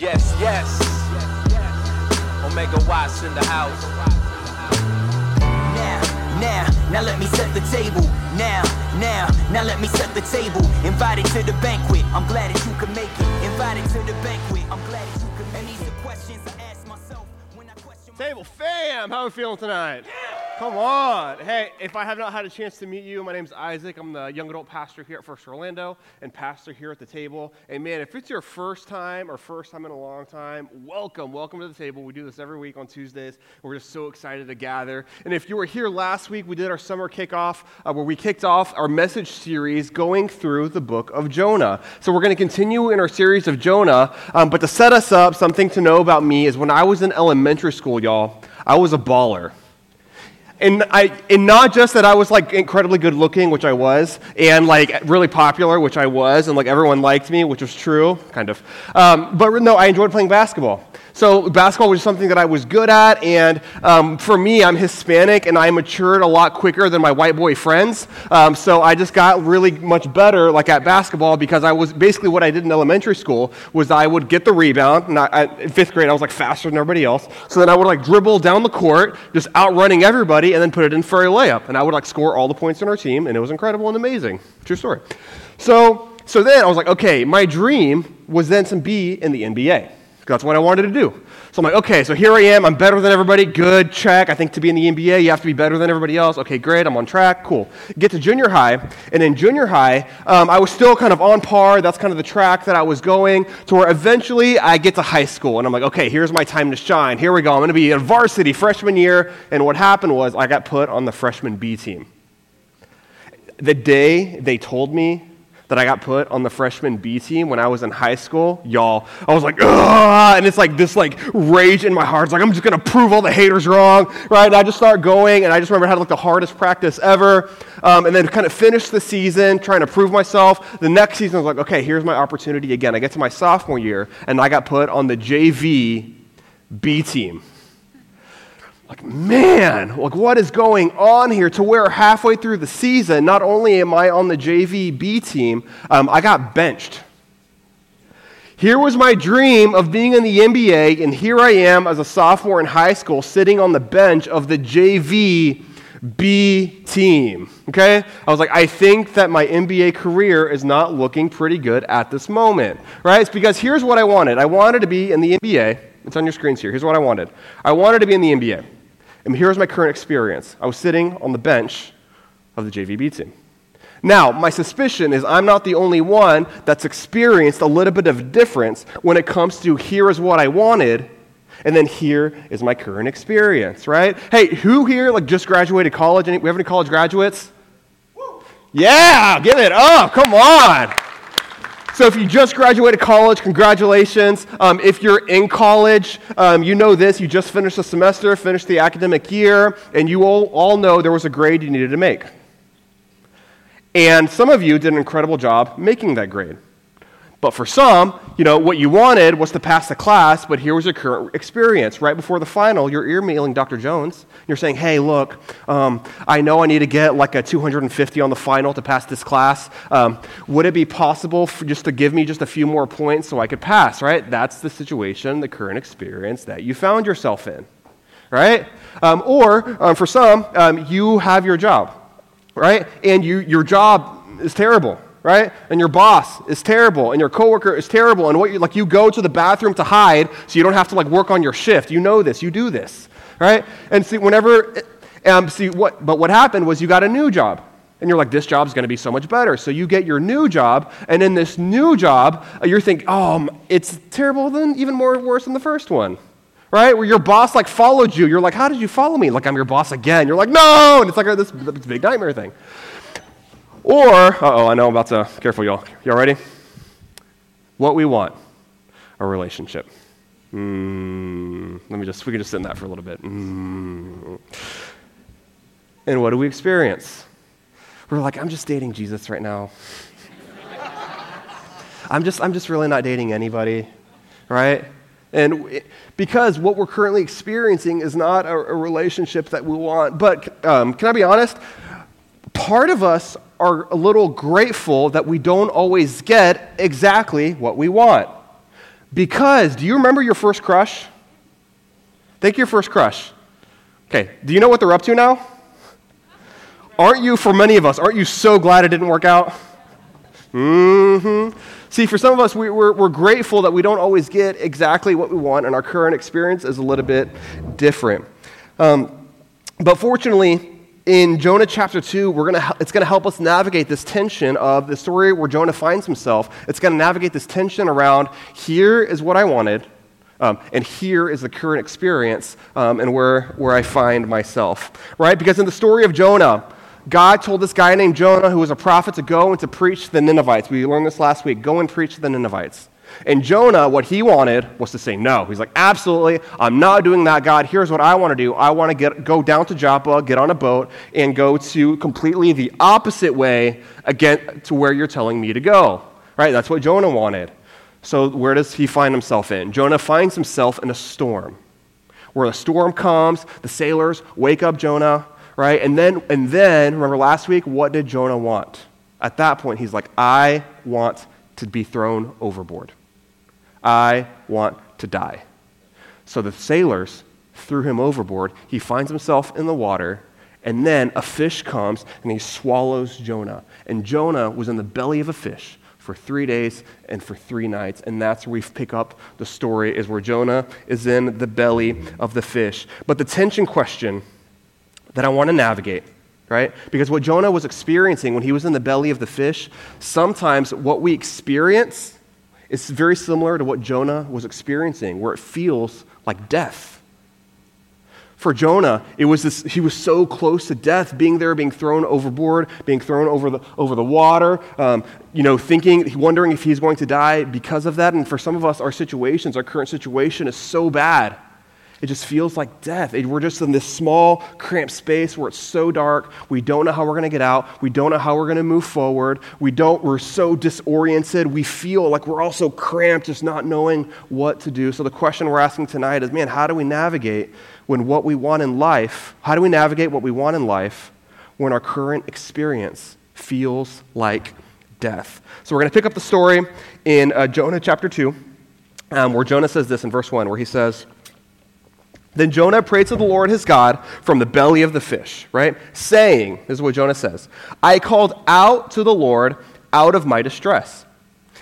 Yes, yes. Omega Watts in the house. Now, now, now let me set the table. Now, now, now let me set the table. Invited to the banquet, I'm glad that you could make it. Invited to the banquet, I'm glad that you could make it. And these are questions I ask myself when I question Table fam, how are we feeling tonight? Come on. Hey, if I have not had a chance to meet you, my name's Isaac. I'm the young adult pastor here at First Orlando and pastor here at the table. And man, if it's your first time or first time in a long time, welcome. Welcome to the table. We do this every week on Tuesdays. We're just so excited to gather. And if you were here last week, we did our summer kickoff uh, where we kicked off our message series going through the book of Jonah. So we're going to continue in our series of Jonah. Um, but to set us up, something to know about me is when I was in elementary school, y'all, I was a baller. And, I, and not just that I was like incredibly good looking, which I was, and like really popular, which I was, and like everyone liked me, which was true, kind of. Um, but no, I enjoyed playing basketball. So basketball was something that I was good at, and um, for me, I'm Hispanic, and I matured a lot quicker than my white boy friends. Um, so I just got really much better, like at basketball, because I was basically what I did in elementary school was I would get the rebound. And I, in fifth grade, I was like faster than everybody else. So then I would like dribble down the court, just outrunning everybody, and then put it in for a layup, and I would like score all the points on our team, and it was incredible and amazing. True story. So. So then I was like, okay, my dream was then to be in the NBA. That's what I wanted to do. So I'm like, okay, so here I am. I'm better than everybody. Good, check. I think to be in the NBA, you have to be better than everybody else. Okay, great. I'm on track. Cool. Get to junior high. And in junior high, um, I was still kind of on par. That's kind of the track that I was going to where eventually I get to high school. And I'm like, okay, here's my time to shine. Here we go. I'm going to be a varsity freshman year. And what happened was I got put on the freshman B team. The day they told me that I got put on the freshman B team when I was in high school, y'all, I was like, Ugh! and it's like this like rage in my heart. It's like I'm just gonna prove all the haters wrong, right? And I just start going, and I just remember I had like the hardest practice ever, um, and then kind of finished the season trying to prove myself. The next season I was like, okay, here's my opportunity again. I get to my sophomore year, and I got put on the JV B team like, man, like what is going on here to where halfway through the season, not only am I on the JV B team, um, I got benched. Here was my dream of being in the NBA, and here I am as a sophomore in high school sitting on the bench of the JV B team. Okay? I was like, I think that my NBA career is not looking pretty good at this moment. Right? It's because here's what I wanted I wanted to be in the NBA. It's on your screens here. Here's what I wanted I wanted to be in the NBA. And here's my current experience I was sitting on the bench of the JVB team. Now, my suspicion is I'm not the only one that's experienced a little bit of difference when it comes to here is what I wanted, and then here is my current experience, right? Hey, who here like just graduated college? Any, we have any college graduates? Yeah, give it up. Come on. So, if you just graduated college, congratulations. Um, if you're in college, um, you know this. You just finished the semester, finished the academic year, and you all, all know there was a grade you needed to make. And some of you did an incredible job making that grade. But for some, you know, what you wanted was to pass the class, but here was your current experience. Right before the final, you're emailing Dr. Jones. You're saying, hey, look, um, I know I need to get like a 250 on the final to pass this class. Um, would it be possible for just to give me just a few more points so I could pass, right? That's the situation, the current experience that you found yourself in, right? Um, or um, for some, um, you have your job, right? And you, your job is terrible right? And your boss is terrible, and your coworker is terrible, and what you like you go to the bathroom to hide so you don't have to like work on your shift. You know this, you do this, right? And see, whenever, um, see what, but what happened was you got a new job. And you're like, this job's going to be so much better. So you get your new job, and in this new job, uh, you're thinking, oh, it's terrible than even more worse than the first one, right? Where your boss like followed you. You're like, how did you follow me? Like I'm your boss again. You're like, no, and it's like this, this big nightmare thing. Or, oh, I know I'm about to, careful, y'all. Y'all ready? What we want a relationship. Mm, let me just, we can just sit in that for a little bit. Mm. And what do we experience? We're like, I'm just dating Jesus right now. I'm just, I'm just really not dating anybody, right? And because what we're currently experiencing is not a, a relationship that we want. But um, can I be honest? Part of us are a little grateful that we don't always get exactly what we want. Because, do you remember your first crush? Think your first crush. Okay, do you know what they're up to now? Aren't you, for many of us, aren't you so glad it didn't work out? Mm-hmm. See, for some of us, we, are grateful that we don't always get exactly what we want, and our current experience is a little bit different. Um, but fortunately, in Jonah chapter 2, we're gonna, it's going to help us navigate this tension of the story where Jonah finds himself. It's going to navigate this tension around here is what I wanted, um, and here is the current experience um, and where, where I find myself. Right? Because in the story of Jonah, God told this guy named Jonah, who was a prophet, to go and to preach to the Ninevites. We learned this last week. Go and preach to the Ninevites. And Jonah, what he wanted was to say no. He's like, absolutely, I'm not doing that, God. Here's what I want to do. I want to get, go down to Joppa, get on a boat, and go to completely the opposite way again to where you're telling me to go. Right? That's what Jonah wanted. So where does he find himself in? Jonah finds himself in a storm. Where a storm comes, the sailors wake up Jonah, right? And then, and then, remember last week, what did Jonah want? At that point, he's like, I want to be thrown overboard. I want to die. So the sailors threw him overboard. He finds himself in the water, and then a fish comes and he swallows Jonah. And Jonah was in the belly of a fish for three days and for three nights. And that's where we pick up the story, is where Jonah is in the belly of the fish. But the tension question that I want to navigate right? Because what Jonah was experiencing when he was in the belly of the fish, sometimes what we experience it's very similar to what Jonah was experiencing, where it feels like death. For Jonah, it was this, he was so close to death, being there, being thrown overboard, being thrown over the, over the water, um, you know, thinking, wondering if he's going to die because of that. And for some of us, our situations, our current situation is so bad it just feels like death. We're just in this small, cramped space where it's so dark. We don't know how we're going to get out. We don't know how we're going to move forward. We don't, we're so disoriented. We feel like we're all so cramped, just not knowing what to do. So the question we're asking tonight is man, how do we navigate when what we want in life, how do we navigate what we want in life when our current experience feels like death? So we're going to pick up the story in uh, Jonah chapter 2, um, where Jonah says this in verse 1, where he says, then Jonah prayed to the Lord his God from the belly of the fish, right? Saying, this is what Jonah says I called out to the Lord out of my distress,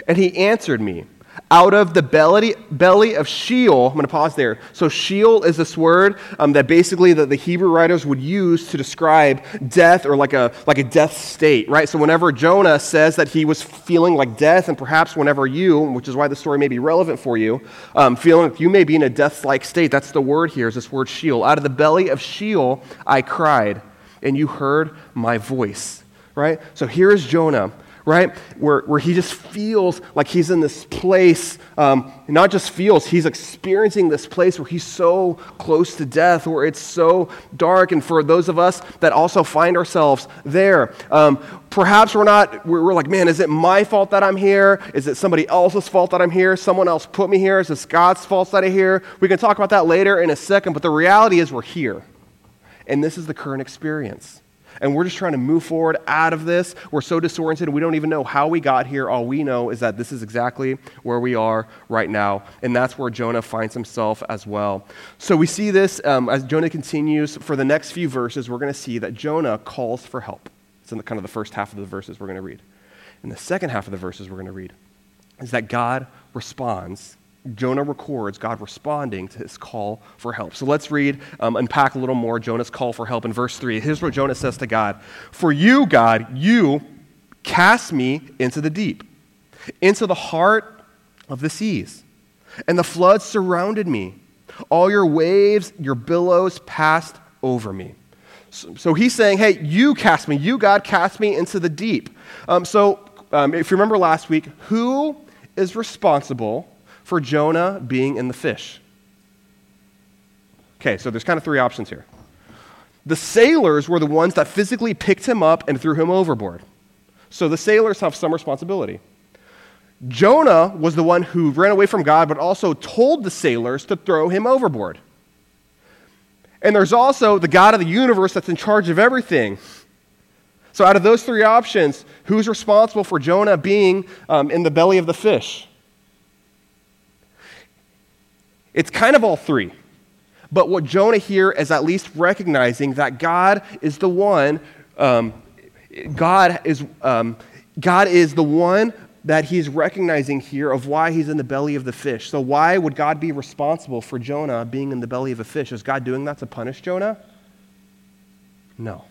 and he answered me out of the belly, belly of Sheol. I'm going to pause there. So, Sheol is this word um, that basically the, the Hebrew writers would use to describe death or like a, like a death state, right? So, whenever Jonah says that he was feeling like death, and perhaps whenever you, which is why the story may be relevant for you, um, feeling like you may be in a death like state, that's the word here, is this word Sheol. Out of the belly of Sheol I cried, and you heard my voice, right? So, here is Jonah right? Where, where he just feels like he's in this place, um, not just feels, he's experiencing this place where he's so close to death, where it's so dark. And for those of us that also find ourselves there, um, perhaps we're not, we're, we're like, man, is it my fault that I'm here? Is it somebody else's fault that I'm here? Someone else put me here? Is this God's fault that I'm here? We can talk about that later in a second, but the reality is we're here. And this is the current experience and we're just trying to move forward out of this. We're so disoriented, we don't even know how we got here. All we know is that this is exactly where we are right now, and that's where Jonah finds himself as well. So we see this um, as Jonah continues. For the next few verses, we're going to see that Jonah calls for help. It's in the, kind of the first half of the verses we're going to read. In the second half of the verses we're going to read is that God responds Jonah records God responding to his call for help. So let's read, um, unpack a little more Jonah's call for help in verse 3. Here's what Jonah says to God For you, God, you cast me into the deep, into the heart of the seas, and the floods surrounded me. All your waves, your billows passed over me. So, so he's saying, Hey, you cast me. You, God, cast me into the deep. Um, so um, if you remember last week, who is responsible? For Jonah being in the fish? Okay, so there's kind of three options here. The sailors were the ones that physically picked him up and threw him overboard. So the sailors have some responsibility. Jonah was the one who ran away from God, but also told the sailors to throw him overboard. And there's also the God of the universe that's in charge of everything. So, out of those three options, who's responsible for Jonah being um, in the belly of the fish? It's kind of all three. But what Jonah here is at least recognizing that God is the one, um, God is, um, God is the one that he's recognizing here of why he's in the belly of the fish. So, why would God be responsible for Jonah being in the belly of a fish? Is God doing that to punish Jonah? No.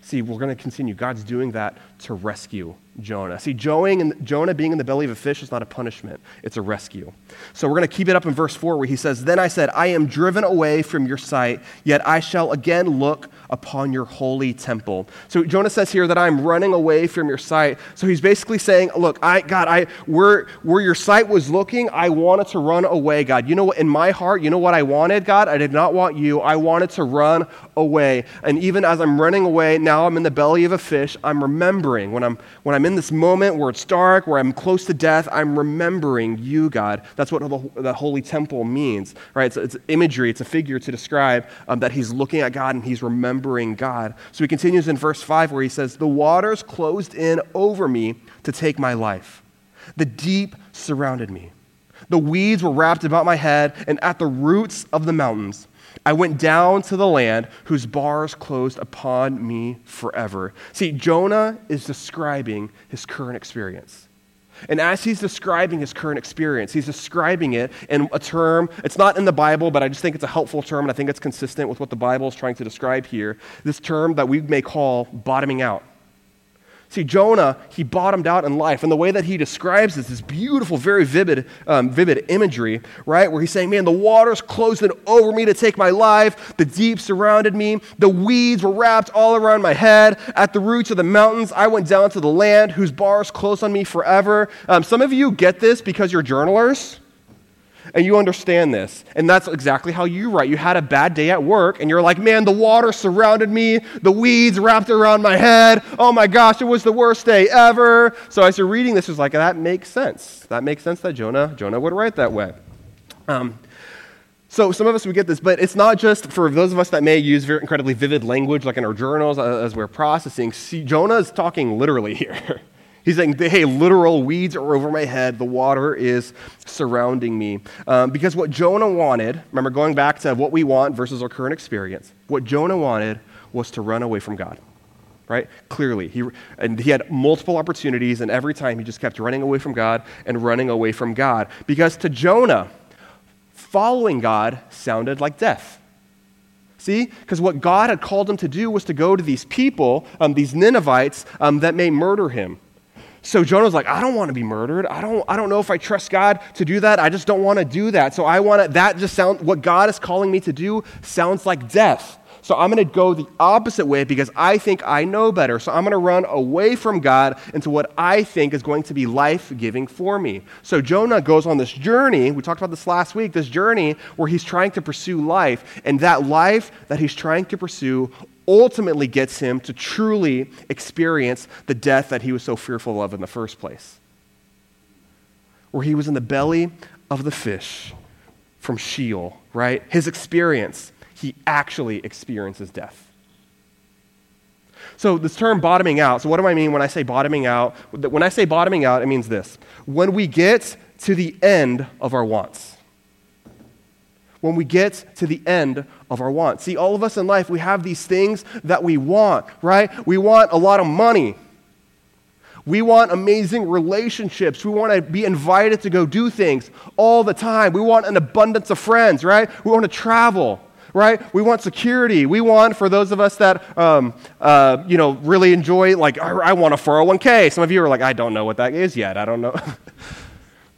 See, we're going to continue. God's doing that to rescue Jonah. See, Jonah being in the belly of a fish is not a punishment, it's a rescue. So we're going to keep it up in verse 4 where he says, Then I said, I am driven away from your sight, yet I shall again look upon your holy temple. So Jonah says here that I'm running away from your sight. So he's basically saying, Look, I, God, I, where, where your sight was looking, I wanted to run away, God. You know what, in my heart, you know what I wanted, God? I did not want you. I wanted to run away. And even as I'm running away, now I'm in the belly of a fish, I'm remembering when I'm, when I'm in this moment where it's dark, where I'm close to death, I'm remembering you, God. That's what the, holy temple means, right? It's, it's imagery, it's a figure to describe um, that he's looking at God and he's remembering God. So he continues in verse 5 where he says, The waters closed in over me to take my life. The deep surrounded me. The weeds were wrapped about my head, and at the roots of the mountains, I went down to the land whose bars closed upon me forever. See, Jonah is describing his current experience. And as he's describing his current experience, he's describing it in a term, it's not in the Bible, but I just think it's a helpful term, and I think it's consistent with what the Bible is trying to describe here. This term that we may call bottoming out. See, Jonah, he bottomed out in life. And the way that he describes this is beautiful, very vivid, um, vivid imagery, right? Where he's saying, Man, the waters closed in over me to take my life. The deep surrounded me. The weeds were wrapped all around my head. At the roots of the mountains, I went down to the land whose bars closed on me forever. Um, some of you get this because you're journalers and you understand this. And that's exactly how you write. You had a bad day at work, and you're like, man, the water surrounded me, the weeds wrapped around my head. Oh my gosh, it was the worst day ever. So as you're reading this, it's like, that makes sense. That makes sense that Jonah, Jonah would write that way. Um, so some of us would get this, but it's not just for those of us that may use very incredibly vivid language, like in our journals uh, as we're processing. See, Jonah is talking literally here. He's saying, hey, literal weeds are over my head. The water is surrounding me. Um, because what Jonah wanted, remember going back to what we want versus our current experience, what Jonah wanted was to run away from God. Right? Clearly. He, and he had multiple opportunities, and every time he just kept running away from God and running away from God. Because to Jonah, following God sounded like death. See? Because what God had called him to do was to go to these people, um, these Ninevites, um, that may murder him. So Jonah's like, I don't want to be murdered. I don't, I don't know if I trust God to do that. I just don't want to do that. So I want to, that just sounds, what God is calling me to do sounds like death. So I'm going to go the opposite way because I think I know better. So I'm going to run away from God into what I think is going to be life giving for me. So Jonah goes on this journey. We talked about this last week this journey where he's trying to pursue life. And that life that he's trying to pursue ultimately gets him to truly experience the death that he was so fearful of in the first place. Where he was in the belly of the fish from Sheol, right? His experience, he actually experiences death. So, this term bottoming out, so what do I mean when I say bottoming out? When I say bottoming out, it means this when we get to the end of our wants when we get to the end of our wants. See, all of us in life, we have these things that we want, right? We want a lot of money. We want amazing relationships. We want to be invited to go do things all the time. We want an abundance of friends, right? We want to travel, right? We want security. We want, for those of us that, um, uh, you know, really enjoy, like, I want a 401k. Some of you are like, I don't know what that is yet. I don't know.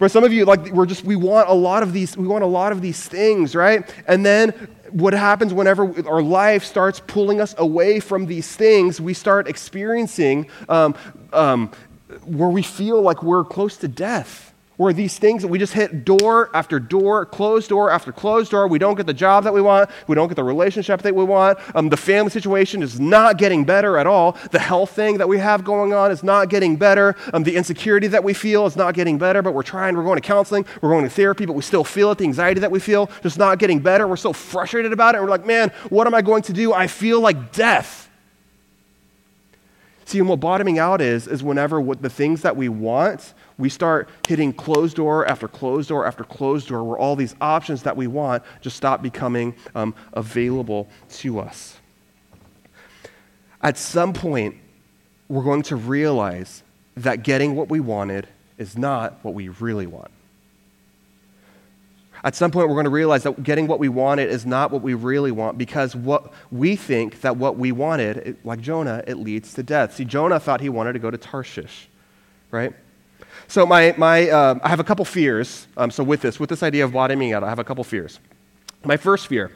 For some of you, like we're just we want a lot of these, we want a lot of these things, right? And then what happens whenever our life starts pulling us away from these things, we start experiencing um, um, where we feel like we're close to death where these things that we just hit door after door, closed door after closed door. We don't get the job that we want. We don't get the relationship that we want. Um, the family situation is not getting better at all. The health thing that we have going on is not getting better. Um, the insecurity that we feel is not getting better, but we're trying. We're going to counseling. We're going to therapy, but we still feel it. The anxiety that we feel just not getting better. We're so frustrated about it. We're like, man, what am I going to do? I feel like death. See, and what bottoming out is, is whenever what the things that we want, we start hitting closed door after closed door after closed door, where all these options that we want just stop becoming um, available to us. At some point, we're going to realize that getting what we wanted is not what we really want. At some point, we're going to realize that getting what we wanted is not what we really want because what we think that what we wanted, like Jonah, it leads to death. See, Jonah thought he wanted to go to Tarshish, right? So my, my, uh, I have a couple fears. Um, so with this, with this idea of bottoming out, I have a couple fears. My first fear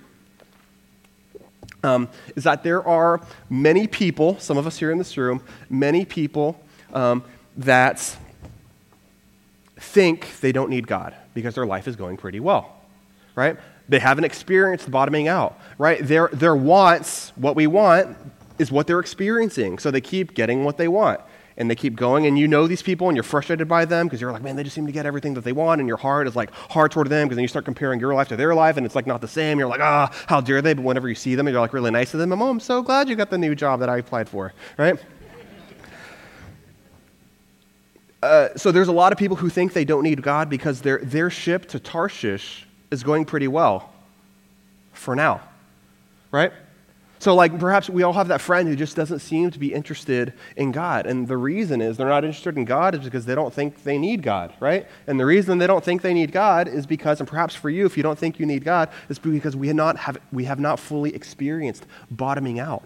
um, is that there are many people, some of us here in this room, many people um, that think they don't need God because their life is going pretty well, right? They haven't experienced bottoming out, right? Their, their wants, what we want, is what they're experiencing. So they keep getting what they want. And they keep going, and you know these people, and you're frustrated by them because you're like, man, they just seem to get everything that they want, and your heart is like hard toward them because then you start comparing your life to their life, and it's like not the same. You're like, ah, how dare they? But whenever you see them, you're like really nice to them. And, oh, I'm so glad you got the new job that I applied for, right? Uh, so there's a lot of people who think they don't need God because their, their ship to Tarshish is going pretty well for now, right? So, like, perhaps we all have that friend who just doesn't seem to be interested in God. And the reason is they're not interested in God is because they don't think they need God, right? And the reason they don't think they need God is because, and perhaps for you, if you don't think you need God, is because we have not, have, we have not fully experienced bottoming out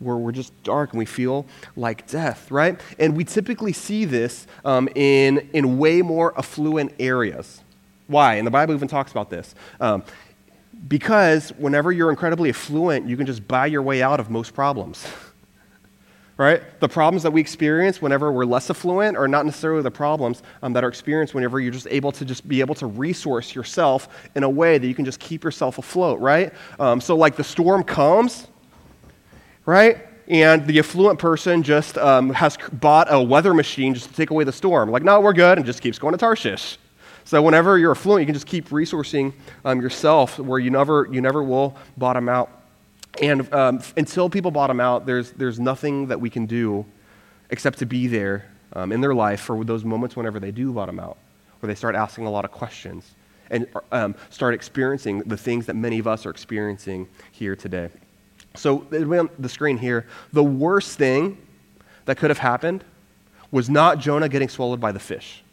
where we're just dark and we feel like death, right? And we typically see this um, in, in way more affluent areas. Why? And the Bible even talks about this. Um, because whenever you're incredibly affluent, you can just buy your way out of most problems. right? The problems that we experience whenever we're less affluent are not necessarily the problems um, that are experienced whenever you're just able to just be able to resource yourself in a way that you can just keep yourself afloat, right? Um, so, like the storm comes, right? And the affluent person just um, has bought a weather machine just to take away the storm. Like, no, we're good, and just keeps going to Tarshish. So whenever you're affluent, you can just keep resourcing um, yourself where you never, you never will bottom out. And um, until people bottom out, there's, there's nothing that we can do except to be there um, in their life for those moments whenever they do bottom out, where they start asking a lot of questions and um, start experiencing the things that many of us are experiencing here today. So, on the screen here, the worst thing that could have happened was not Jonah getting swallowed by the fish.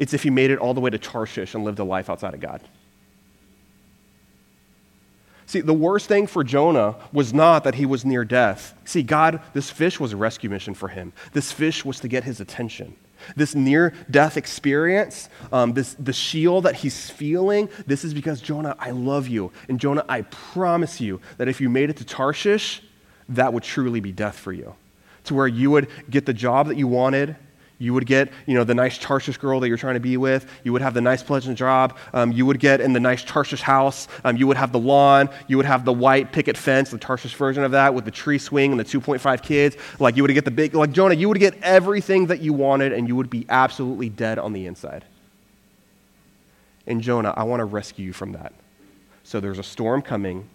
It's if he made it all the way to Tarshish and lived a life outside of God. See, the worst thing for Jonah was not that he was near death. See, God, this fish was a rescue mission for him. This fish was to get his attention. This near death experience, um, this, the Sheol that he's feeling, this is because, Jonah, I love you. And Jonah, I promise you that if you made it to Tarshish, that would truly be death for you. To where you would get the job that you wanted, you would get, you know, the nice Tarshish girl that you're trying to be with. You would have the nice, pleasant job. Um, you would get in the nice Tarshish house. Um, you would have the lawn. You would have the white picket fence, the Tarshish version of that, with the tree swing and the 2.5 kids. Like you would get the big, like Jonah, you would get everything that you wanted, and you would be absolutely dead on the inside. And Jonah, I want to rescue you from that. So there's a storm coming.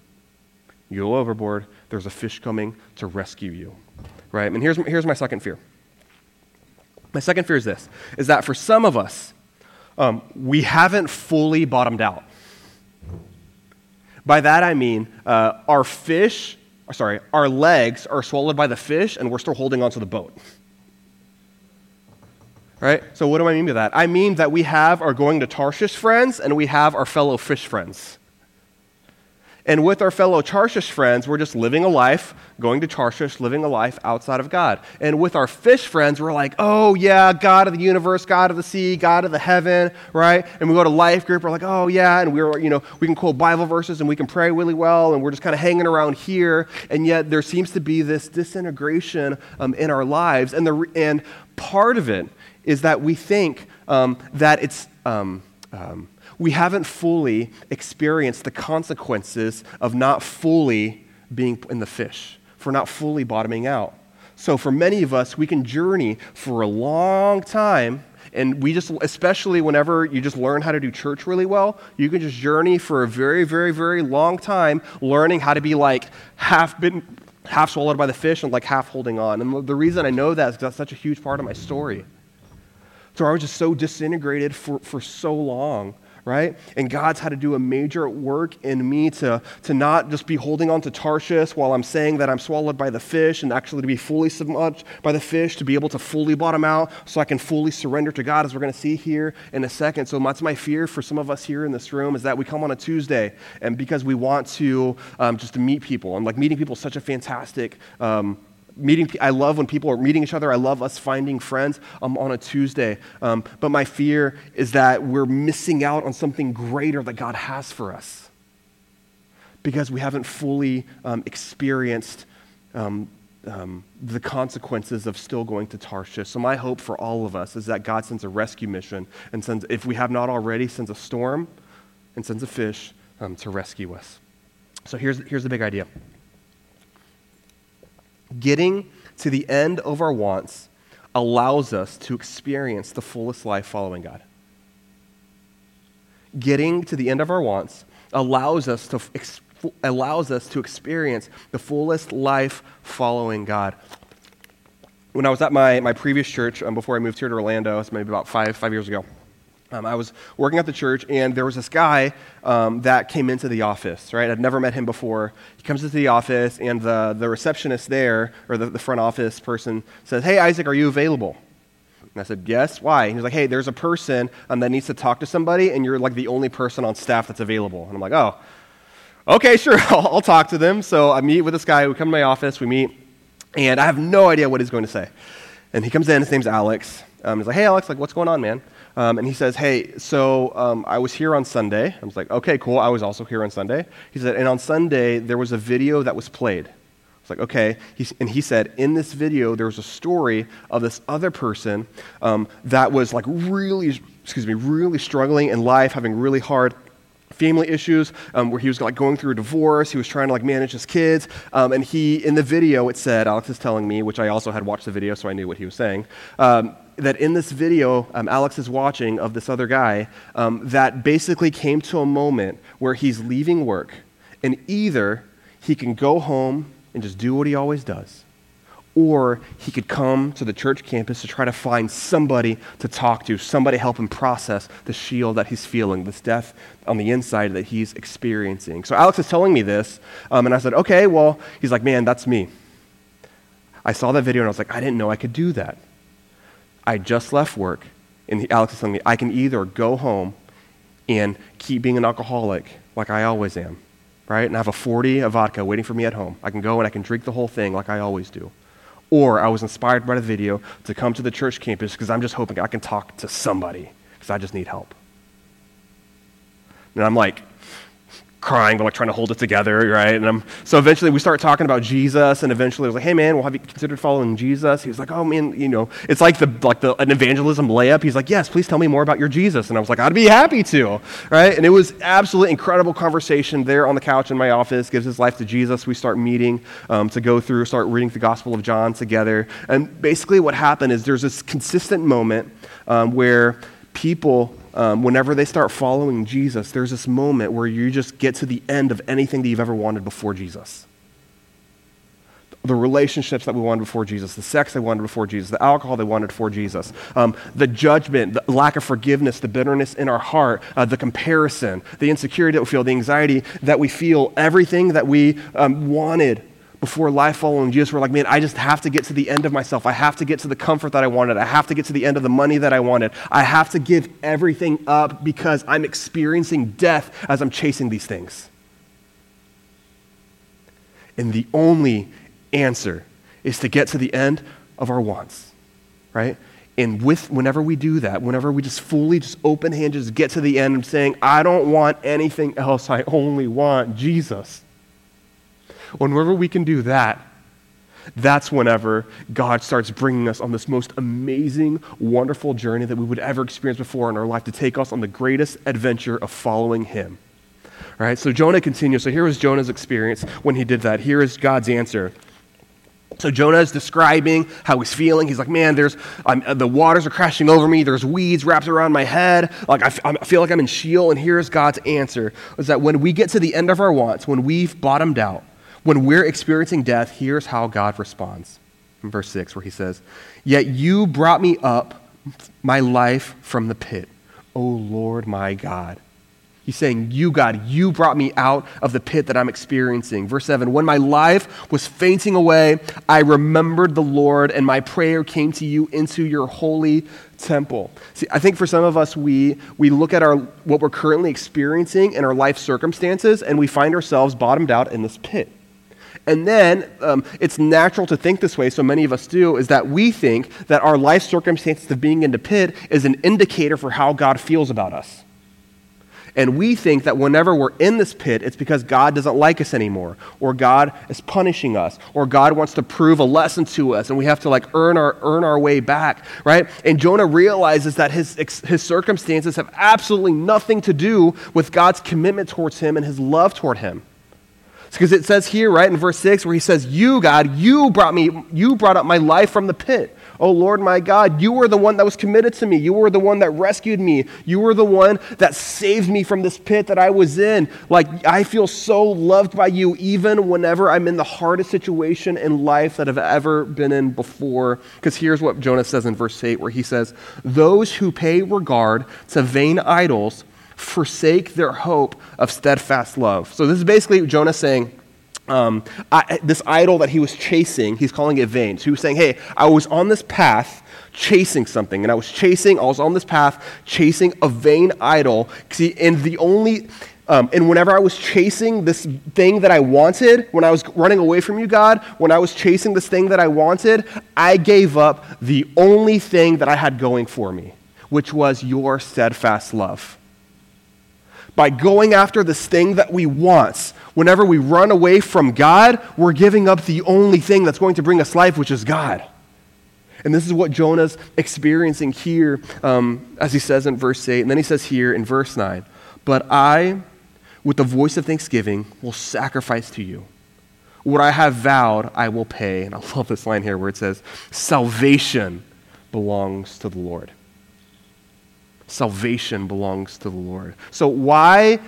You go overboard. There's a fish coming to rescue you. Right? And here's, here's my second fear. My second fear is this is that for some of us, um, we haven't fully bottomed out. By that I mean uh, our fish, sorry, our legs are swallowed by the fish and we're still holding onto the boat. Right? So, what do I mean by that? I mean that we have our going to Tarshish friends and we have our fellow fish friends. And with our fellow Tarshish friends, we're just living a life, going to Tarshish, living a life outside of God. And with our fish friends, we're like, oh, yeah, God of the universe, God of the sea, God of the heaven, right? And we go to life group, we're like, oh, yeah, and we're, you know, we can quote Bible verses and we can pray really well, and we're just kind of hanging around here. And yet there seems to be this disintegration um, in our lives. And, the, and part of it is that we think um, that it's. Um, um we haven't fully experienced the consequences of not fully being in the fish, for not fully bottoming out. So, for many of us, we can journey for a long time. And we just, especially whenever you just learn how to do church really well, you can just journey for a very, very, very long time learning how to be like half bitten, half swallowed by the fish and like half holding on. And the reason I know that is that's such a huge part of my story. So I was just so disintegrated for, for so long right? And God's had to do a major work in me to, to not just be holding on to Tarshish while I'm saying that I'm swallowed by the fish and actually to be fully submerged by the fish, to be able to fully bottom out so I can fully surrender to God, as we're going to see here in a second. So that's my fear for some of us here in this room is that we come on a Tuesday and because we want to um, just to meet people and like meeting people is such a fantastic um, meeting i love when people are meeting each other. I love us finding friends um, on a tuesday. Um, but my fear is that we're missing out on something greater that god has for us because we haven't fully um, experienced um, um, the consequences of still going to tarshish. So my hope for all of us is that god sends a rescue mission and sends if we have not already sends a storm and sends a fish um, to rescue us. So here's, here's the big idea Getting to the end of our wants allows us to experience the fullest life following God. Getting to the end of our wants allows us to, allows us to experience the fullest life following God. When I was at my, my previous church um, before I moved here to Orlando, it's maybe about five, five years ago, um, I was working at the church, and there was this guy um, that came into the office, right? I'd never met him before. He comes into the office, and the, the receptionist there, or the, the front office person, says, Hey, Isaac, are you available? And I said, Yes. Why? And he's like, Hey, there's a person um, that needs to talk to somebody, and you're like the only person on staff that's available. And I'm like, Oh, okay, sure, I'll, I'll talk to them. So I meet with this guy. We come to my office, we meet, and I have no idea what he's going to say. And he comes in, his name's Alex. Um, he's like, Hey, Alex, like, what's going on, man? Um, and he says, Hey, so um, I was here on Sunday. I was like, Okay, cool. I was also here on Sunday. He said, And on Sunday, there was a video that was played. I was like, okay. And he said, in this video, there was a story of this other person um, that was like really, excuse me, really struggling in life, having really hard family issues um, where he was like going through a divorce he was trying to like manage his kids um, and he in the video it said alex is telling me which i also had watched the video so i knew what he was saying um, that in this video um, Alex is watching of this other guy um, that basically came to a moment where he's leaving work and either he can go home and just do what he always does, or he could come to the church campus to try to find somebody to talk to, somebody help him process the Sheol that he's feeling, this death on the inside that he's experiencing. So Alex is telling me this, um, and I said, okay, well, he's like, man, that's me. I saw that video and I was like, I didn't know I could do that. I just left work, and he, Alex is telling me I can either go home and keep being an alcoholic like I always am, right? And I have a 40 of vodka waiting for me at home. I can go and I can drink the whole thing like I always do. Or I was inspired by the video to come to the church campus because I'm just hoping I can talk to somebody because I just need help. And I'm like, crying, but like trying to hold it together, right? And I'm, so eventually we start talking about Jesus, and eventually I was like, hey man, well, have you considered following Jesus? He was like, oh man, you know, it's like the like the an evangelism layup. He's like, yes, please tell me more about your Jesus. And I was like, I'd be happy to, right? And it was absolutely incredible conversation there on the couch in my office. Gives his life to Jesus. We start meeting um, to go through, start reading the Gospel of John together, and basically what happened is there's this consistent moment um, where people um, whenever they start following Jesus, there's this moment where you just get to the end of anything that you've ever wanted before Jesus. The relationships that we wanted before Jesus, the sex they wanted before Jesus, the alcohol they wanted before Jesus, um, the judgment, the lack of forgiveness, the bitterness in our heart, uh, the comparison, the insecurity that we feel, the anxiety that we feel, everything that we um, wanted before life following Jesus, we're like, man, I just have to get to the end of myself. I have to get to the comfort that I wanted. I have to get to the end of the money that I wanted. I have to give everything up because I'm experiencing death as I'm chasing these things. And the only answer is to get to the end of our wants, right? And with whenever we do that, whenever we just fully just open hand, just get to the end and saying, I don't want anything else. I only want Jesus Whenever we can do that, that's whenever God starts bringing us on this most amazing, wonderful journey that we would ever experience before in our life to take us on the greatest adventure of following Him. All right, so Jonah continues. So here was Jonah's experience when he did that. Here is God's answer. So Jonah is describing how he's feeling. He's like, man, there's uh, the waters are crashing over me. There's weeds wrapped around my head. Like I, f- I feel like I'm in Sheol. And here's God's answer: is that when we get to the end of our wants, when we've bottomed out, when we're experiencing death, here's how God responds. In verse 6, where he says, Yet you brought me up my life from the pit, O Lord my God. He's saying, You, God, you brought me out of the pit that I'm experiencing. Verse 7 When my life was fainting away, I remembered the Lord, and my prayer came to you into your holy temple. See, I think for some of us, we, we look at our, what we're currently experiencing in our life circumstances, and we find ourselves bottomed out in this pit. And then um, it's natural to think this way, so many of us do, is that we think that our life circumstances of being in the pit is an indicator for how God feels about us. And we think that whenever we're in this pit, it's because God doesn't like us anymore, or God is punishing us, or God wants to prove a lesson to us, and we have to like earn our, earn our way back, right? And Jonah realizes that his, his circumstances have absolutely nothing to do with God's commitment towards him and his love toward him. Because it says here, right, in verse 6, where he says, You, God, you brought me, you brought up my life from the pit. Oh Lord my God, you were the one that was committed to me. You were the one that rescued me. You were the one that saved me from this pit that I was in. Like, I feel so loved by you, even whenever I'm in the hardest situation in life that I've ever been in before. Because here's what Jonah says in verse 8, where he says, Those who pay regard to vain idols forsake their hope of steadfast love. So this is basically Jonah saying, um, I, this idol that he was chasing, he's calling it vain. So he was saying, hey, I was on this path chasing something, and I was chasing, I was on this path chasing a vain idol. See, and the only, um, and whenever I was chasing this thing that I wanted, when I was running away from you, God, when I was chasing this thing that I wanted, I gave up the only thing that I had going for me, which was your steadfast love. By going after this thing that we want, whenever we run away from God, we're giving up the only thing that's going to bring us life, which is God. And this is what Jonah's experiencing here, um, as he says in verse 8. And then he says here in verse 9, But I, with the voice of thanksgiving, will sacrifice to you. What I have vowed, I will pay. And I love this line here where it says, Salvation belongs to the Lord. Salvation belongs to the Lord. So, why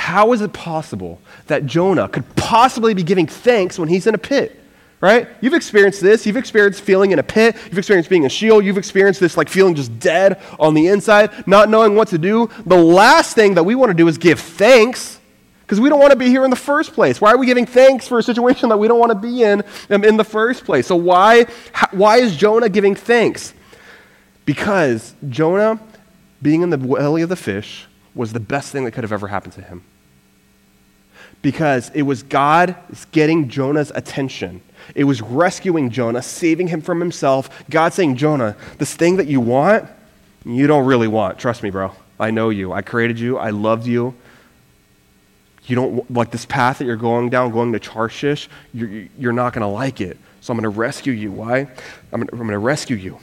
how is it possible that Jonah could possibly be giving thanks when he's in a pit? Right? You've experienced this. You've experienced feeling in a pit. You've experienced being a Sheol. You've experienced this like feeling just dead on the inside, not knowing what to do. The last thing that we want to do is give thanks because we don't want to be here in the first place. Why are we giving thanks for a situation that we don't want to be in um, in the first place? So why, why is Jonah giving thanks? Because Jonah, being in the belly of the fish, was the best thing that could have ever happened to him because it was God getting Jonah's attention. It was rescuing Jonah, saving him from himself. God saying, Jonah, this thing that you want, you don't really want. Trust me, bro. I know you. I created you. I loved you. You don't like this path that you're going down, going to Tarshish, you're, you're not going to like it. So I'm going to rescue you. Why? I'm going to rescue you.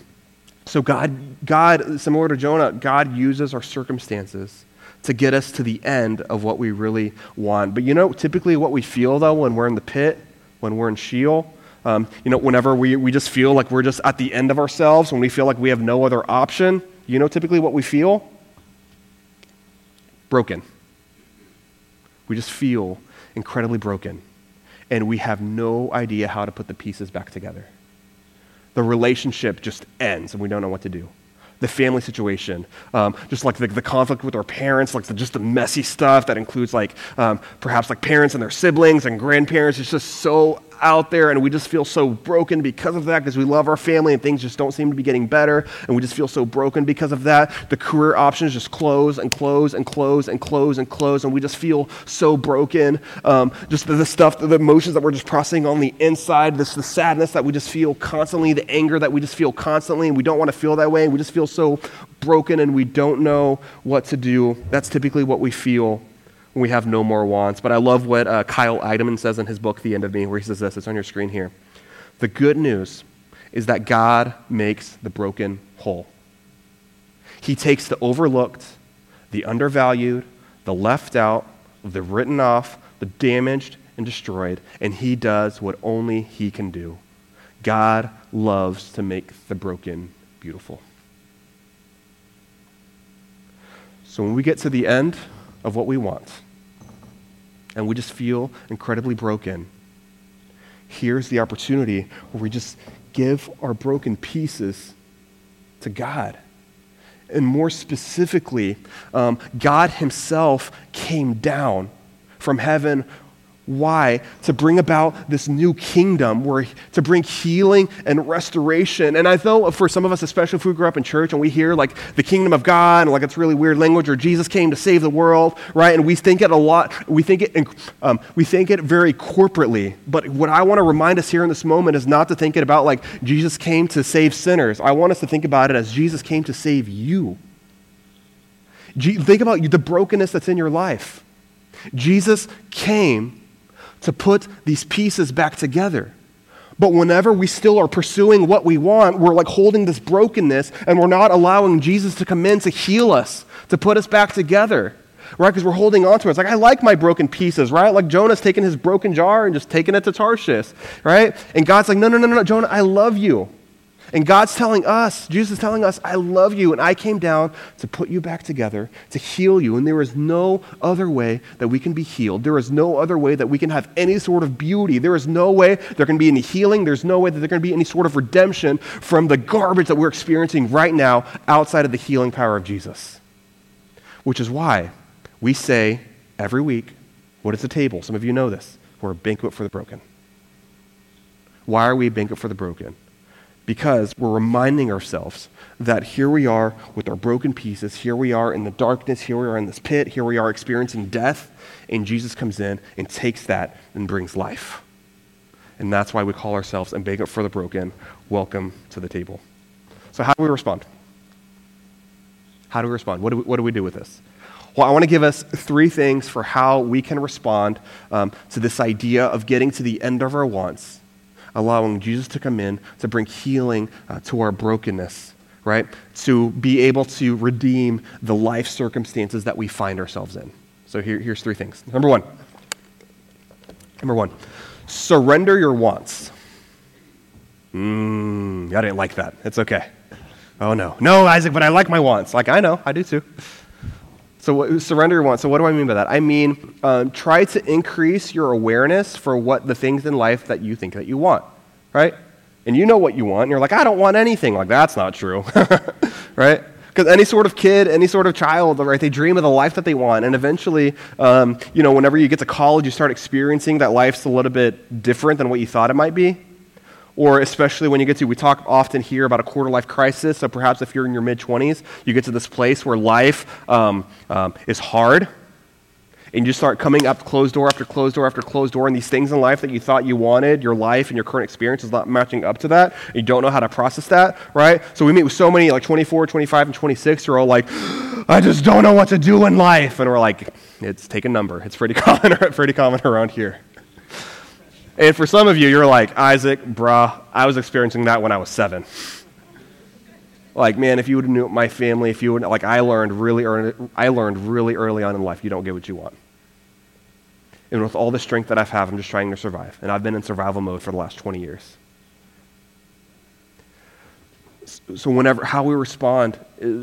So God, God, similar to Jonah, God uses our circumstances to get us to the end of what we really want. But you know, typically what we feel though when we're in the pit, when we're in Sheol, um, you know, whenever we, we just feel like we're just at the end of ourselves, when we feel like we have no other option, you know, typically what we feel? Broken. We just feel incredibly broken. And we have no idea how to put the pieces back together. The relationship just ends and we don't know what to do the family situation, um, just like the, the, conflict with our parents, like the, just the messy stuff that includes like um, perhaps like parents and their siblings and grandparents. It's just so out there and we just feel so broken because of that because we love our family and things just don't seem to be getting better and we just feel so broken because of that. The career options just close and close and close and close and close and we just feel so broken. Um, just the, the, stuff, the emotions that we're just processing on the inside, this the sadness that we just feel constantly, the anger that we just feel constantly and we don't want to feel that way we just feel so broken and we don't know what to do. That's typically what we feel we have no more wants. But I love what uh, Kyle Idleman says in his book, The End of Me, where he says this. It's on your screen here. The good news is that God makes the broken whole. He takes the overlooked, the undervalued, the left out, the written off, the damaged and destroyed, and He does what only He can do. God loves to make the broken beautiful. So when we get to the end of what we want, and we just feel incredibly broken, here's the opportunity where we just give our broken pieces to God. And more specifically, um, God Himself came down from heaven why? To bring about this new kingdom, where, to bring healing and restoration. And I know for some of us, especially if we grew up in church and we hear like the kingdom of God, and like it's really weird language, or Jesus came to save the world, right? And we think it a lot, we think it, um, we think it very corporately. But what I want to remind us here in this moment is not to think it about like Jesus came to save sinners. I want us to think about it as Jesus came to save you. Think about the brokenness that's in your life. Jesus came to put these pieces back together. But whenever we still are pursuing what we want, we're like holding this brokenness and we're not allowing Jesus to come in to heal us, to put us back together, right? Because we're holding on to it. It's like, I like my broken pieces, right? Like Jonah's taking his broken jar and just taking it to Tarshish, right? And God's like, no, no, no, no, Jonah, I love you. And God's telling us, Jesus is telling us, I love you, and I came down to put you back together, to heal you. And there is no other way that we can be healed. There is no other way that we can have any sort of beauty. There is no way there can be any healing. There's no way that there can be any sort of redemption from the garbage that we're experiencing right now outside of the healing power of Jesus. Which is why we say every week, what is the table? Some of you know this. We're a banquet for the broken. Why are we a banquet for the broken? Because we're reminding ourselves that here we are with our broken pieces. Here we are in the darkness. Here we are in this pit. Here we are experiencing death. And Jesus comes in and takes that and brings life. And that's why we call ourselves a banquet for the broken. Welcome to the table. So, how do we respond? How do we respond? What do we, what do, we do with this? Well, I want to give us three things for how we can respond um, to this idea of getting to the end of our wants allowing Jesus to come in to bring healing uh, to our brokenness, right? To be able to redeem the life circumstances that we find ourselves in. So here, here's three things. Number one, number one, surrender your wants. Mmm, I didn't like that. It's okay. Oh no. No, Isaac, but I like my wants. Like, I know, I do too. So, what, surrender your wants. So, what do I mean by that? I mean, um, try to increase your awareness for what the things in life that you think that you want, right? And you know what you want, and you're like, I don't want anything. Like, that's not true, right? Because any sort of kid, any sort of child, right, they dream of the life that they want. And eventually, um, you know, whenever you get to college, you start experiencing that life's a little bit different than what you thought it might be or especially when you get to, we talk often here about a quarter life crisis. So perhaps if you're in your mid 20s, you get to this place where life um, um, is hard. And you start coming up closed door after closed door after closed door, and these things in life that you thought you wanted, your life and your current experience is not matching up to that. you don't know how to process that, right? So we meet with so many, like 24, 25, and 26, who are all like, I just don't know what to do in life. And we're like, it's take a number. It's pretty common, pretty common around here. And for some of you, you're like, Isaac, bruh, I was experiencing that when I was seven. Like, man, if you would have knew my family, if you would, like, I learned really early, I learned really early on in life, you don't get what you want. And with all the strength that I have, I'm just trying to survive. And I've been in survival mode for the last 20 years. So, whenever, how we respond,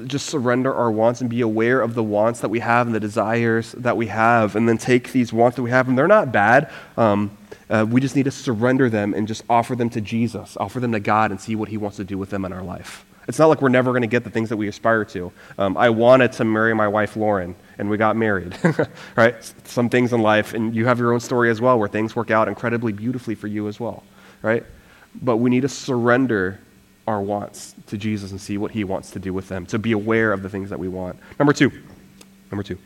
just surrender our wants and be aware of the wants that we have and the desires that we have, and then take these wants that we have, and they're not bad. Um, uh, we just need to surrender them and just offer them to Jesus, offer them to God, and see what He wants to do with them in our life. It's not like we're never going to get the things that we aspire to. Um, I wanted to marry my wife, Lauren, and we got married, right? Some things in life, and you have your own story as well, where things work out incredibly beautifully for you as well, right? But we need to surrender our wants to Jesus and see what He wants to do with them, to be aware of the things that we want. Number two, number two,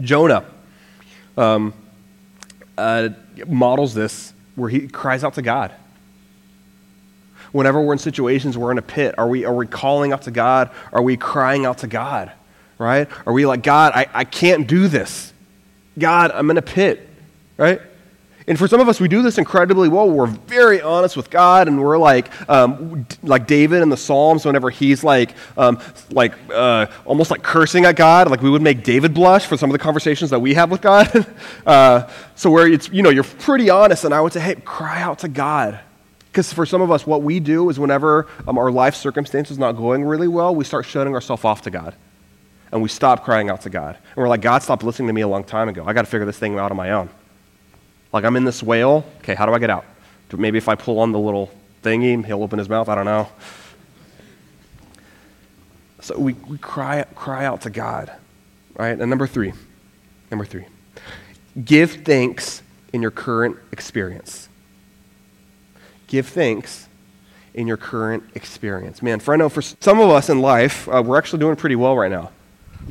Jonah. Um, uh, models this where he cries out to God. Whenever we're in situations, we're in a pit, are we, are we calling out to God? Are we crying out to God? Right? Are we like, God, I, I can't do this. God, I'm in a pit. Right? And for some of us, we do this incredibly well. We're very honest with God, and we're like, um, like David in the Psalms. Whenever he's like, um, like uh, almost like cursing at God, like we would make David blush for some of the conversations that we have with God. uh, so where it's, you know, you're pretty honest, and I would say, hey, cry out to God, because for some of us, what we do is whenever um, our life circumstance is not going really well, we start shutting ourselves off to God, and we stop crying out to God, and we're like, God stopped listening to me a long time ago. I got to figure this thing out on my own. Like I'm in this whale. Okay, how do I get out? Maybe if I pull on the little thingy, he'll open his mouth. I don't know. So we, we cry, cry out to God, right? And number three, number three, give thanks in your current experience. Give thanks in your current experience. Man, for I know for some of us in life, uh, we're actually doing pretty well right now.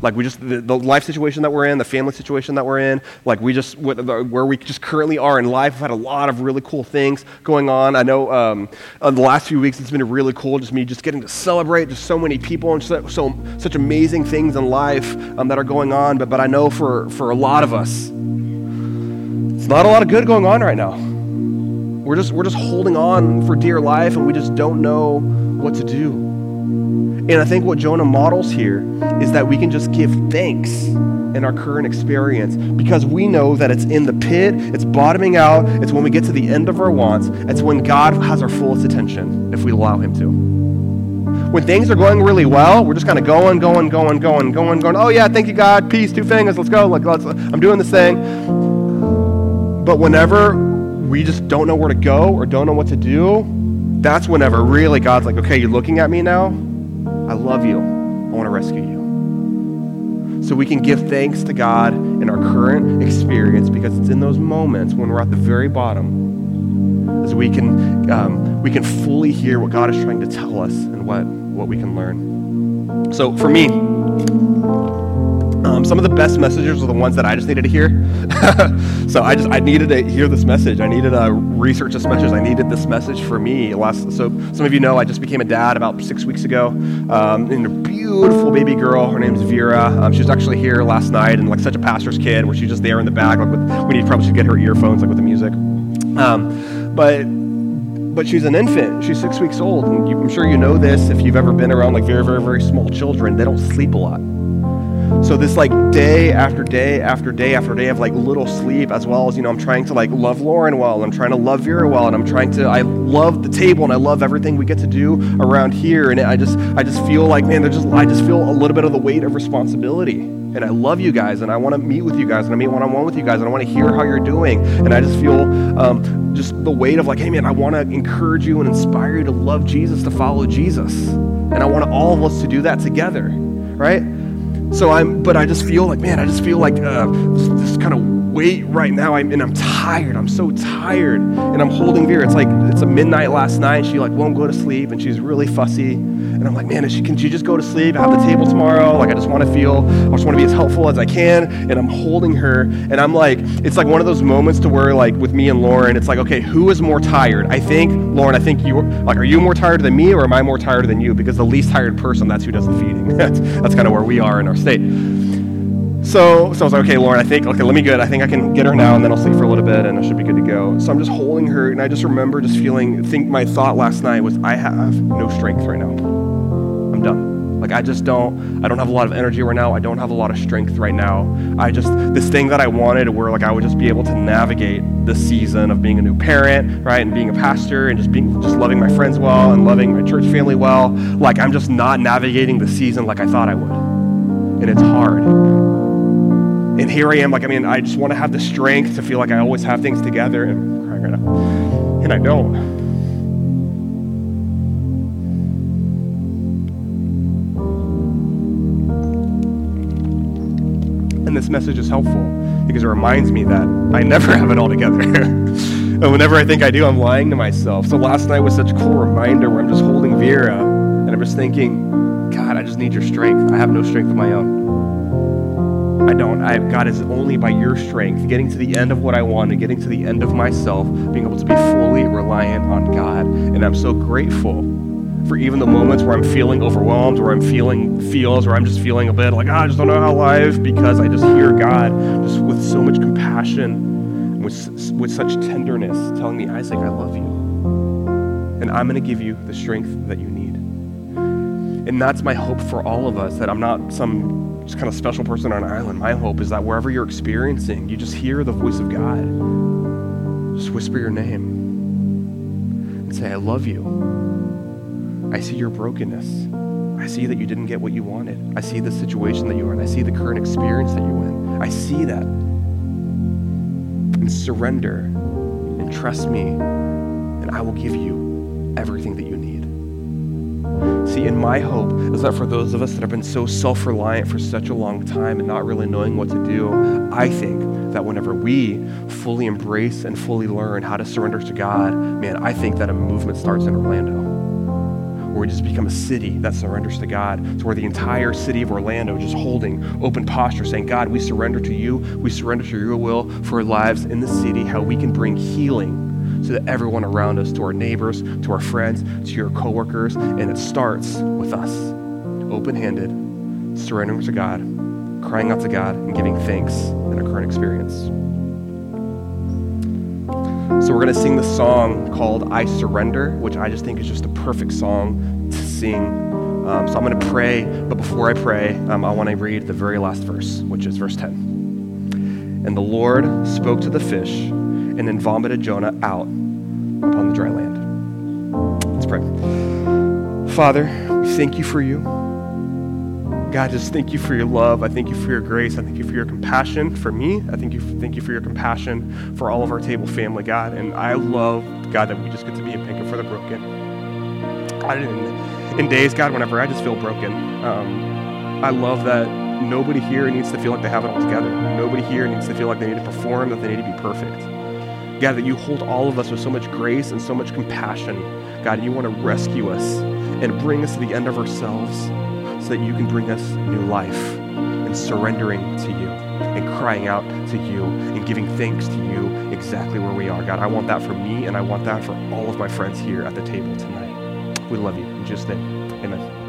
Like we just the, the, life situation that we're in, the family situation that we're in, like we just where we just currently are in life. We've had a lot of really cool things going on. I know um, uh, the last few weeks it's been really cool, just me just getting to celebrate just so many people and so, so such amazing things in life um, that are going on. But but I know for for a lot of us, it's not a lot of good going on right now. We're just, we're just holding on for dear life and we just don't know what to do. And I think what Jonah models here is that we can just give thanks in our current experience because we know that it's in the pit, it's bottoming out, it's when we get to the end of our wants, it's when God has our fullest attention if we allow Him to. When things are going really well, we're just kind of going, going, going, going, going, going. Oh yeah, thank you God, peace, two fingers, let's go. Let's, I'm doing this thing. But whenever we just don't know where to go or don't know what to do, that's whenever really God's like, okay, you're looking at me now. I love you. I want to rescue you. So we can give thanks to God in our current experience because it's in those moments when we're at the very bottom as we can, um, we can fully hear what God is trying to tell us and what, what we can learn. So for me, some of the best messages are the ones that I just needed to hear. so I just I needed to hear this message. I needed to research this message. I needed this message for me. Last so some of you know I just became a dad about six weeks ago, um, and a beautiful baby girl. Her name's Vera. Um, she was actually here last night, and like such a pastor's kid, where she's just there in the back. Like with, we need probably should get her earphones like with the music. Um, but but she's an infant. She's six weeks old. And you, I'm sure you know this if you've ever been around like very, very, very small children. They don't sleep a lot. So this like day after day after day after day of like little sleep, as well as you know, I'm trying to like love Lauren well, I'm trying to love Vera well, and I'm trying to I love the table and I love everything we get to do around here, and I just I just feel like man, there's just I just feel a little bit of the weight of responsibility. And I love you guys, and I want to meet with you guys, and I meet one-on-one with you guys, and I want to hear how you're doing. And I just feel um, just the weight of like, hey man, I want to encourage you and inspire you to love Jesus, to follow Jesus, and I want all of us to do that together, right? So I'm, but I just feel like, man, I just feel like uh, this, this kind of weight right now. I'm, and I'm tired. I'm so tired. And I'm holding Vera. It's like, it's a midnight last night. She like won't go to sleep and she's really fussy. And I'm like, man, she, can she just go to sleep, have the table tomorrow? Like, I just want to feel, I just want to be as helpful as I can. And I'm holding her. And I'm like, it's like one of those moments to where, like, with me and Lauren, it's like, okay, who is more tired? I think, Lauren, I think you're like, are you more tired than me or am I more tired than you? Because the least tired person, that's who does the feeding. that's, that's kind of where we are in our state. So, so I was like, okay, Lauren, I think, okay, let me get, I think I can get her now, and then I'll sleep for a little bit, and I should be good to go. So I'm just holding her, and I just remember just feeling, think my thought last night was, I have no strength right now. I'm. Like I just don't, I don't have a lot of energy right now. I don't have a lot of strength right now. I just, this thing that I wanted, where like I would just be able to navigate the season of being a new parent, right, and being a pastor, and just being, just loving my friends well, and loving my church family well. Like I'm just not navigating the season like I thought I would, and it's hard. And here I am, like, I mean, I just want to have the strength to feel like I always have things together, and crying right now. And I don't. And this message is helpful because it reminds me that I never have it all together. and whenever I think I do, I'm lying to myself. So last night was such a cool reminder where I'm just holding Vera and I'm just thinking, God, I just need your strength. I have no strength of my own. I don't. I, God is only by your strength, getting to the end of what I want and getting to the end of myself, being able to be fully reliant on God. And I'm so grateful for even the moments where I'm feeling overwhelmed, where I'm feeling feels, where I'm just feeling a bit like, oh, I just don't know how life, because I just hear God just with so much compassion, with, with such tenderness, telling me, Isaac, I love you. And I'm going to give you the strength that you need. And that's my hope for all of us, that I'm not some just kind of special person on an island. My hope is that wherever you're experiencing, you just hear the voice of God. Just whisper your name and say, I love you. I see your brokenness. I see that you didn't get what you wanted. I see the situation that you are in. I see the current experience that you're in. I see that. And surrender and trust me, and I will give you everything that you need. See, and my hope is that for those of us that have been so self reliant for such a long time and not really knowing what to do, I think that whenever we fully embrace and fully learn how to surrender to God, man, I think that a movement starts in Orlando we just become a city that surrenders to God, to where the entire city of Orlando just holding open posture, saying, God, we surrender to you. We surrender to your will for our lives in the city, how we can bring healing that everyone around us, to our neighbors, to our friends, to your coworkers, and it starts with us, open-handed, surrendering to God, crying out to God, and giving thanks in our current experience. So we're going to sing the song called I Surrender, which I just think is just a perfect song to sing. Um, so I'm going to pray, but before I pray, um, I want to read the very last verse, which is verse 10. And the Lord spoke to the fish and then vomited Jonah out upon the dry land. Let's pray. Father, we thank you for you. God, just thank you for your love. I thank you for your grace. I thank you for your compassion for me. I thank you, thank you for your compassion for all of our table family, God. And I love, God, that we just get to be a pinker for the broken. God, in, in days, God, whenever I just feel broken, um, I love that nobody here needs to feel like they have it all together. Nobody here needs to feel like they need to perform, that they need to be perfect. God, that you hold all of us with so much grace and so much compassion. God, you want to rescue us and bring us to the end of ourselves that you can bring us new life and surrendering to you and crying out to you and giving thanks to you exactly where we are. God, I want that for me and I want that for all of my friends here at the table tonight. We love you. In Jesus' name, amen.